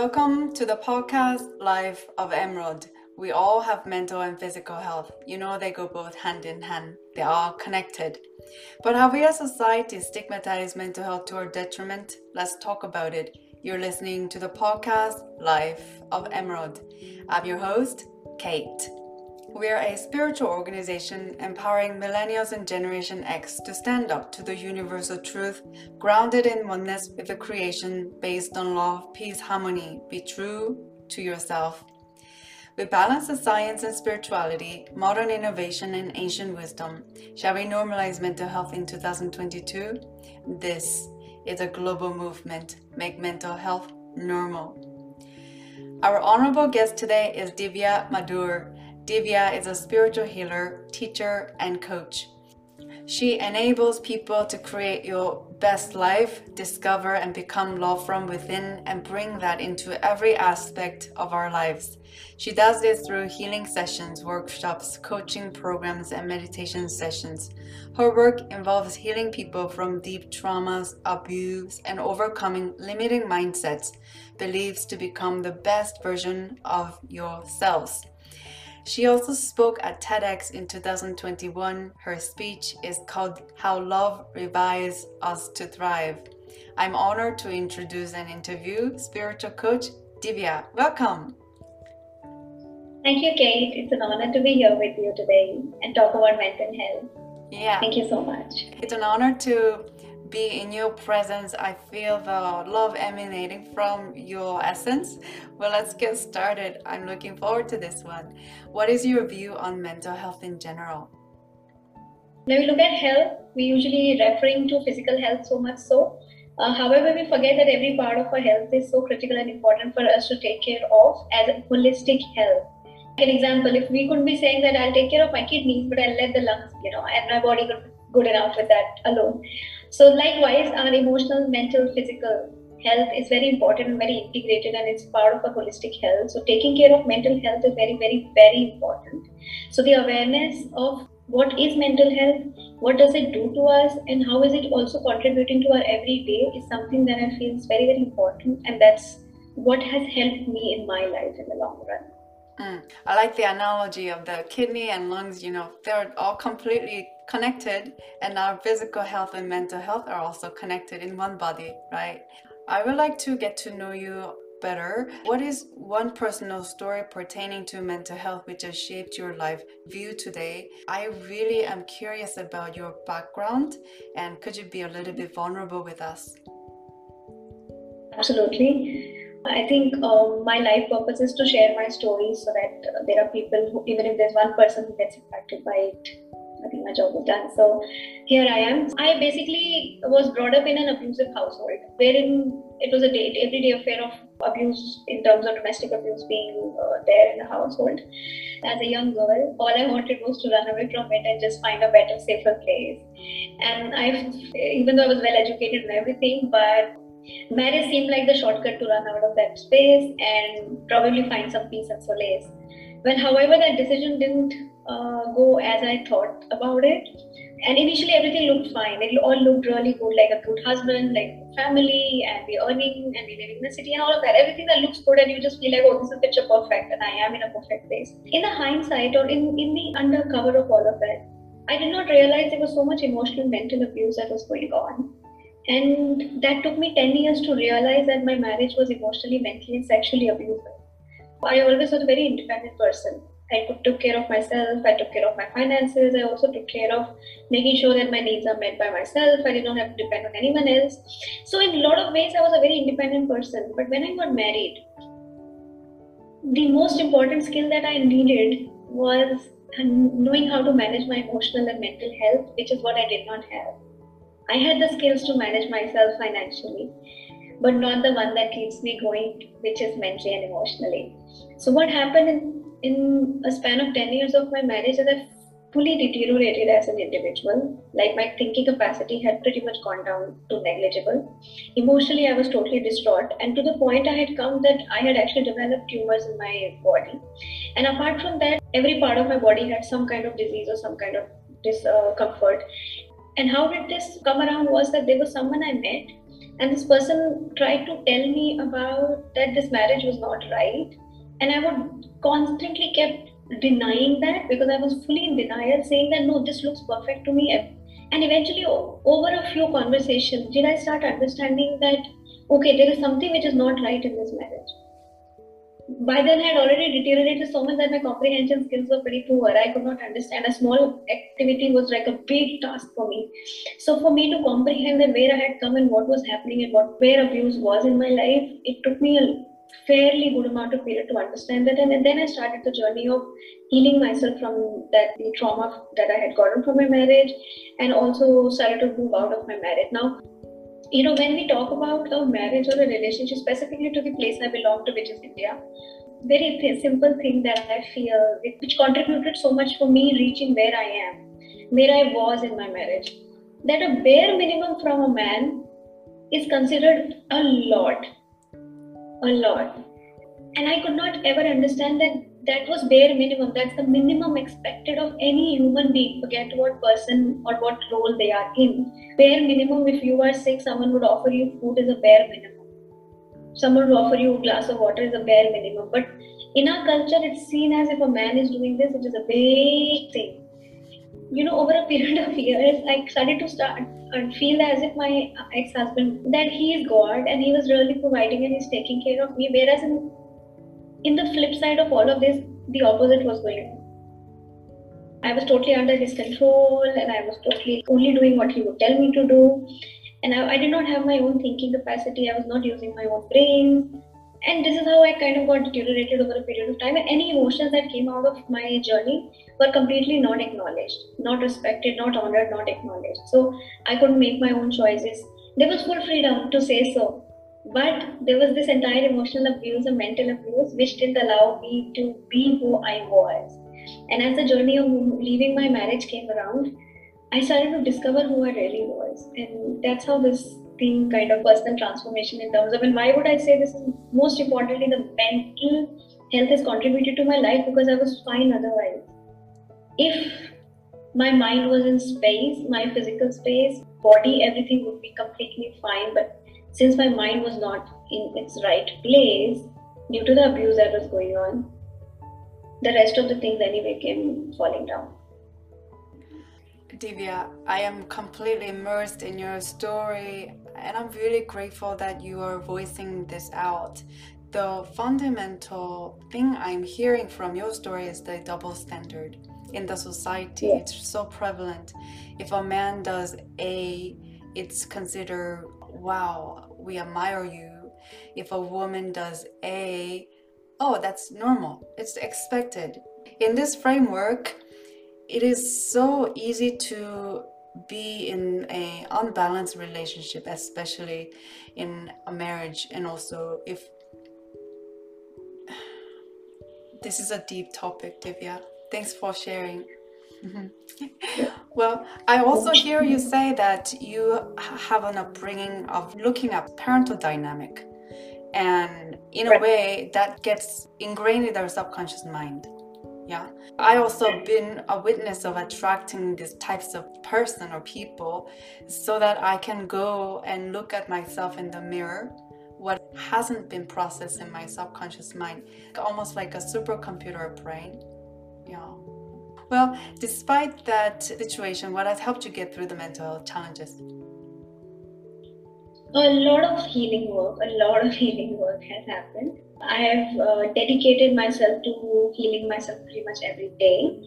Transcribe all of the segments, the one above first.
Welcome to the podcast Life of Emerald. We all have mental and physical health. You know, they go both hand in hand, they are connected. But have we as a society stigmatized mental health to our detriment? Let's talk about it. You're listening to the podcast Life of Emerald. I'm your host, Kate. We are a spiritual organization empowering millennials and Generation X to stand up to the universal truth, grounded in oneness with the creation, based on love, peace, harmony. Be true to yourself. We balance the science and spirituality, modern innovation, and ancient wisdom. Shall we normalize mental health in 2022? This is a global movement. Make mental health normal. Our honorable guest today is Divya Madhur. Divya is a spiritual healer, teacher, and coach. She enables people to create your best life, discover and become love from within, and bring that into every aspect of our lives. She does this through healing sessions, workshops, coaching programs, and meditation sessions. Her work involves healing people from deep traumas, abuse, and overcoming limiting mindsets, beliefs to become the best version of yourselves. She also spoke at TEDx in 2021. Her speech is called How Love Revives Us to Thrive. I'm honored to introduce and interview spiritual coach Divya. Welcome. Thank you, Kate. It's an honor to be here with you today and talk about mental health. Yeah. Thank you so much. It's an honor to be in your presence. I feel the love emanating from your essence. Well, let's get started. I'm looking forward to this one. What is your view on mental health in general? When we look at health, we usually referring to physical health so much so. Uh, however, we forget that every part of our health is so critical and important for us to take care of as a holistic health. An example, if we could be saying that I'll take care of my kidneys, but I'll let the lungs, you know, and my body good enough with that alone. So, likewise, our emotional, mental, physical health is very important and very integrated, and it's part of a holistic health. So, taking care of mental health is very, very, very important. So, the awareness of what is mental health, what does it do to us, and how is it also contributing to our everyday is something that I feel is very, very important, and that's what has helped me in my life in the long run. Mm. I like the analogy of the kidney and lungs, you know, they're all completely connected, and our physical health and mental health are also connected in one body, right? I would like to get to know you better. What is one personal story pertaining to mental health which has shaped your life view today? I really am curious about your background, and could you be a little bit vulnerable with us? Absolutely. I think um, my life purpose is to share my story so that uh, there are people who, even if there's one person who gets impacted by it, I think my job is done. So here I am. I basically was brought up in an abusive household wherein it was a day, everyday affair of abuse in terms of domestic abuse being uh, there in the household. As a young girl, all I wanted was to run away from it and just find a better, safer place. And I, even though I was well educated and everything, but marriage seemed like the shortcut to run out of that space and probably find some peace and solace. Well, however, that decision didn't uh, go as I thought about it. And initially, everything looked fine. It all looked really good, like a good husband, like family, and we earning and we living in the city and all of that. Everything that looks good, and you just feel like, oh, this is picture perfect, and I am in a perfect place. In the hindsight, or in, in the undercover of all of that, I did not realize there was so much emotional, mental abuse that was going on. And that took me 10 years to realize that my marriage was emotionally, mentally, and sexually abusive. I always was a very independent person. I took care of myself, I took care of my finances, I also took care of making sure that my needs are met by myself. I did not have to depend on anyone else. So, in a lot of ways, I was a very independent person. But when I got married, the most important skill that I needed was knowing how to manage my emotional and mental health, which is what I did not have. I had the skills to manage myself financially, but not the one that keeps me going, which is mentally and emotionally. So, what happened in, in a span of 10 years of my marriage is I fully deteriorated as an individual. Like, my thinking capacity had pretty much gone down to negligible. Emotionally, I was totally distraught, and to the point I had come that I had actually developed tumors in my body. And apart from that, every part of my body had some kind of disease or some kind of discomfort. Uh, and how did this come around was that there was someone I met and this person tried to tell me about that this marriage was not right and i would constantly kept denying that because i was fully in denial saying that no this looks perfect to me and eventually over a few conversations did i start understanding that okay there is something which is not right in this marriage by then I had already deteriorated so much that my comprehension skills were pretty poor. I could not understand. A small activity was like a big task for me. So for me to comprehend that where I had come and what was happening and what where abuse was in my life, it took me a fairly good amount of period to understand that. And then I started the journey of healing myself from that the trauma that I had gotten from my marriage and also started to move out of my marriage. Now you know, when we talk about a marriage or a relationship, specifically to the place I belong to, which is India, very th- simple thing that I feel, which contributed so much for me reaching where I am, where I was in my marriage, that a bare minimum from a man is considered a lot, a lot. And I could not ever understand that that was bare minimum. That's the minimum expected of any human being. Forget what person or what role they are in. Bare minimum, if you are sick, someone would offer you food is a bare minimum. Someone would offer you a glass of water is a bare minimum. But in our culture, it's seen as if a man is doing this, it is a big thing. You know, over a period of years, I started to start and feel as if my ex-husband that he is God and he was really providing and he's taking care of me. Whereas in in the flip side of all of this, the opposite was going on. I was totally under his control and I was totally only doing what he would tell me to do. And I, I, did not have my own thinking capacity. I was not using my own brain. And this is how I kind of got deteriorated over a period of time. And any emotions that came out of my journey were completely not acknowledged, not respected, not honored, not acknowledged. So I couldn't make my own choices. There was full freedom to say so but there was this entire emotional abuse and mental abuse which didn't allow me to be who I was. And as the journey of leaving my marriage came around, I started to discover who I really was. And that's how this thing kind of personal transformation in terms of, and why would I say this is most importantly, the mental health has contributed to my life because I was fine otherwise. If my mind was in space, my physical space, body, everything would be completely fine. But since my mind was not in its right place due to the abuse that was going on, the rest of the things anyway came falling down. Divya, I am completely immersed in your story, and I'm really grateful that you are voicing this out. The fundamental thing I'm hearing from your story is the double standard in the society. Yeah. It's so prevalent. If a man does A, it's considered wow, we admire you. If a woman does A, oh, that's normal, it's expected. In this framework, it is so easy to be in a unbalanced relationship especially in a marriage and also if this is a deep topic divya thanks for sharing Mm-hmm. well, I also hear you say that you have an upbringing of looking at parental dynamic, and in a way that gets ingrained in our subconscious mind. Yeah, I also been a witness of attracting these types of person or people, so that I can go and look at myself in the mirror what hasn't been processed in my subconscious mind, almost like a supercomputer brain. Yeah. Well, despite that situation, what has helped you get through the mental challenges? A lot of healing work, a lot of healing work has happened. I have uh, dedicated myself to healing myself pretty much every day.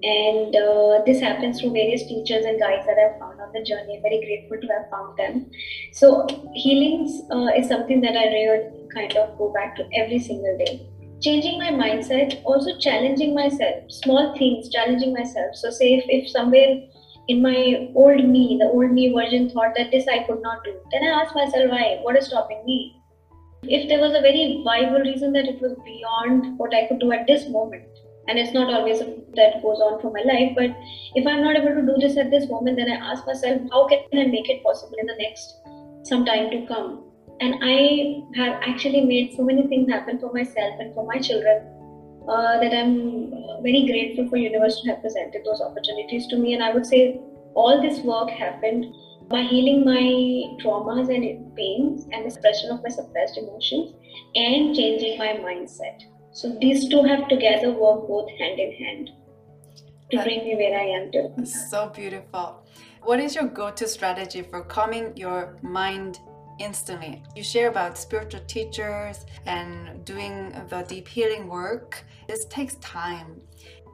And uh, this happens through various teachers and guides that I've found on the journey. I'm very grateful to have found them. So, healings uh, is something that I really kind of go back to every single day changing my mindset, also challenging myself, small things, challenging myself. So, say if, if somewhere in my old me, the old me version thought that this I could not do, then I ask myself why, what is stopping me? If there was a very viable reason that it was beyond what I could do at this moment, and it's not always that goes on for my life, but if I'm not able to do this at this moment, then I ask myself, how can I make it possible in the next some time to come? and I have actually made so many things happen for myself and for my children uh, that I'm very grateful for universe to have presented those opportunities to me. And I would say all this work happened by healing my traumas and pains and the suppression of my suppressed emotions and changing my mindset. So these two have together work both hand in hand to bring me where I am today. So beautiful. What is your go-to strategy for calming your mind instantly? You share about spiritual teachers and doing the deep healing work. This takes time.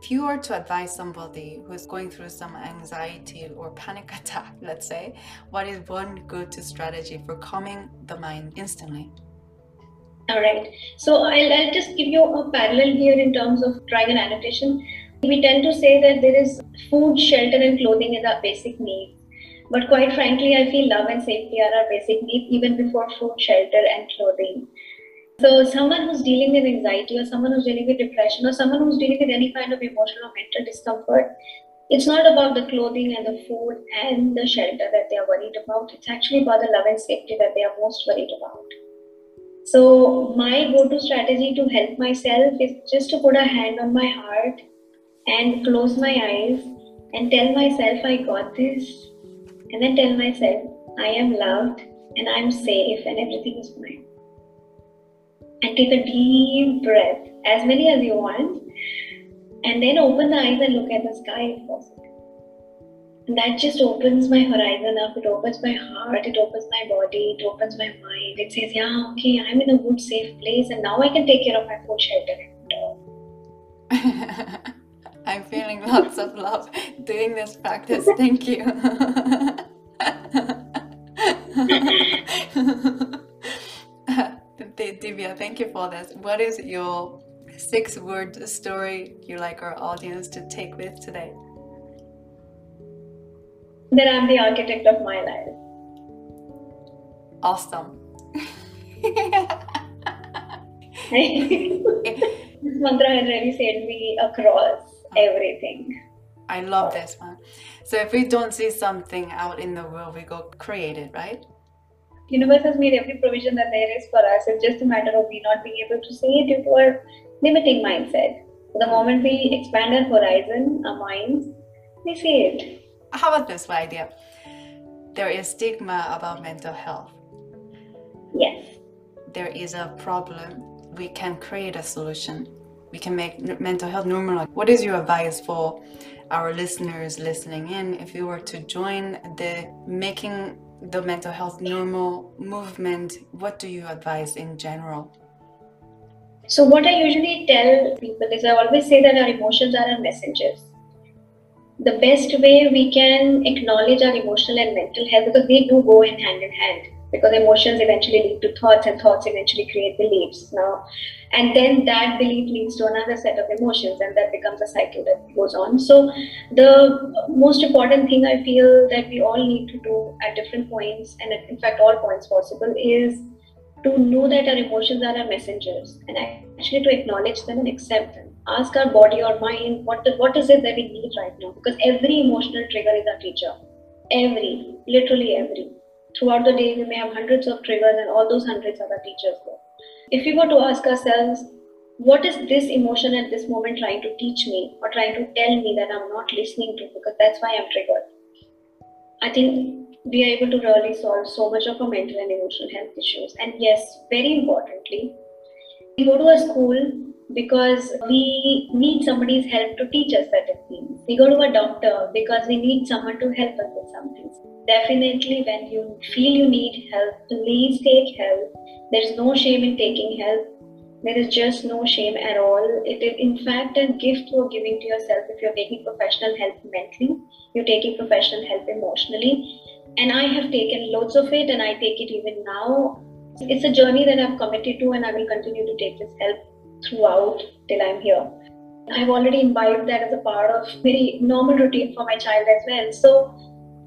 If you were to advise somebody who's going through some anxiety or panic attack, let's say, what is one go-to strategy for calming the mind instantly? All right. So I'll, I'll just give you a parallel here in terms of drawing an annotation. We tend to say that there is food, shelter, and clothing is our basic needs. But quite frankly, I feel love and safety are our basic needs even before food, shelter, and clothing. So, someone who's dealing with anxiety, or someone who's dealing with depression, or someone who's dealing with any kind of emotional or mental discomfort, it's not about the clothing and the food and the shelter that they are worried about. It's actually about the love and safety that they are most worried about. So, my go to strategy to help myself is just to put a hand on my heart and close my eyes and tell myself I got this, and then tell myself I am loved and I'm safe and everything is fine. And take a deep breath, as many as you want, and then open the eyes and look at the sky if possible. And that just opens my horizon up, it opens my heart, it opens my body, it opens my mind. It says, Yeah, okay, I'm in a good, safe place, and now I can take care of my food, shelter, I'm feeling lots of love doing this practice. Thank you. thank you for this. What is your six word story you like our audience to take with today? That I'm the architect of my life. Awesome. this mantra has really set me across everything. I love this one. So if we don't see something out in the world, we go create it, right? Universe has made every provision that there is for us. It's just a matter of we not being able to see it due to our limiting mindset. The moment we expand our horizon, our minds, we see it. How about this idea? There is stigma about mental health. Yes. There is a problem. We can create a solution we can make mental health normal. What is your advice for our listeners listening in if you were to join the making the mental health normal movement? What do you advise in general? So, what I usually tell people is I always say that our emotions are our messengers. The best way we can acknowledge our emotional and mental health because they do go in hand in hand because emotions eventually lead to thoughts and thoughts eventually create beliefs now and then that belief leads to another set of emotions and that becomes a cycle that goes on. So the most important thing i feel that we all need to do at different points and in fact all points possible is to know that our emotions are our messengers and actually to acknowledge them and accept them. Ask our body or mind what, what is it that we need right now? Because every emotional trigger is a teacher. Every literally every throughout the day we may have hundreds of triggers and all those hundreds are the teachers there if we were to ask ourselves what is this emotion at this moment trying to teach me or trying to tell me that i'm not listening to because that's why i'm triggered? I think we are able to really solve so much of our mental and emotional health issues. And yes very importantly we go to a school because we need somebody's help to teach us certain things. We go to a doctor because we need someone to help us with something. Definitely, when you feel you need help, please take help. There's no shame in taking help. There is just no shame at all. It is, in fact, a gift you're giving to yourself if you're taking professional help mentally, you're taking professional help emotionally. And I have taken loads of it, and I take it even now. It's a journey that I've committed to, and I will continue to take this help throughout till I'm here. I've already imbibed that as a part of very normal routine for my child as well. So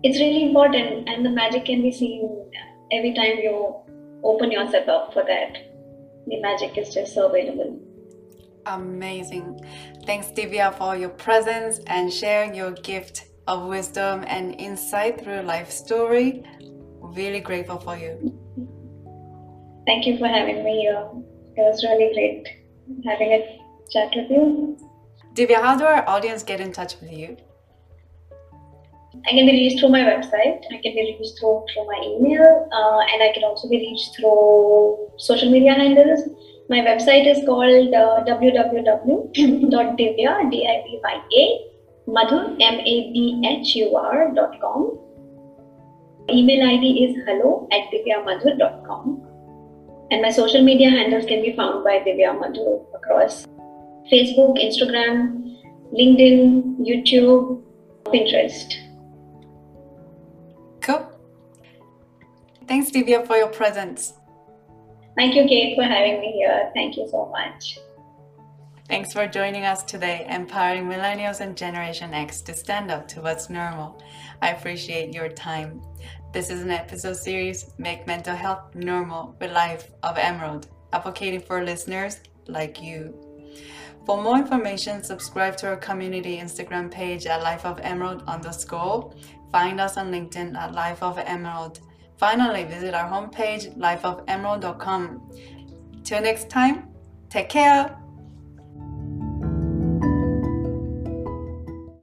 it's really important, and the magic can be seen every time you open yourself up for that. The magic is just so available. Amazing. Thanks, Divya, for your presence and sharing your gift of wisdom and insight through your life story. Really grateful for you. Thank you for having me here. It was really great having a chat with you. Divya, how do our audience get in touch with you? I can be reached through my website. I can be reached through through my email, uh, and I can also be reached through social media handles. My website is called uh, www.divya d i v y a madhur m a d h u r dot com. Email ID is hello at divyamadhur.com. And my social media handles can be found by Divya Madhur across Facebook, Instagram, LinkedIn, YouTube, Pinterest. Cool. Thanks, Divya, for your presence. Thank you, Kate, for having me here. Thank you so much. Thanks for joining us today, empowering millennials and Generation X to stand up to what's normal. I appreciate your time. This is an episode series, Make Mental Health Normal with Life of Emerald, advocating for listeners like you. For more information, subscribe to our community Instagram page at Life of Emerald underscore. Find us on LinkedIn at Life of Emerald. Finally, visit our homepage, lifeofemerald.com. Till next time, take care.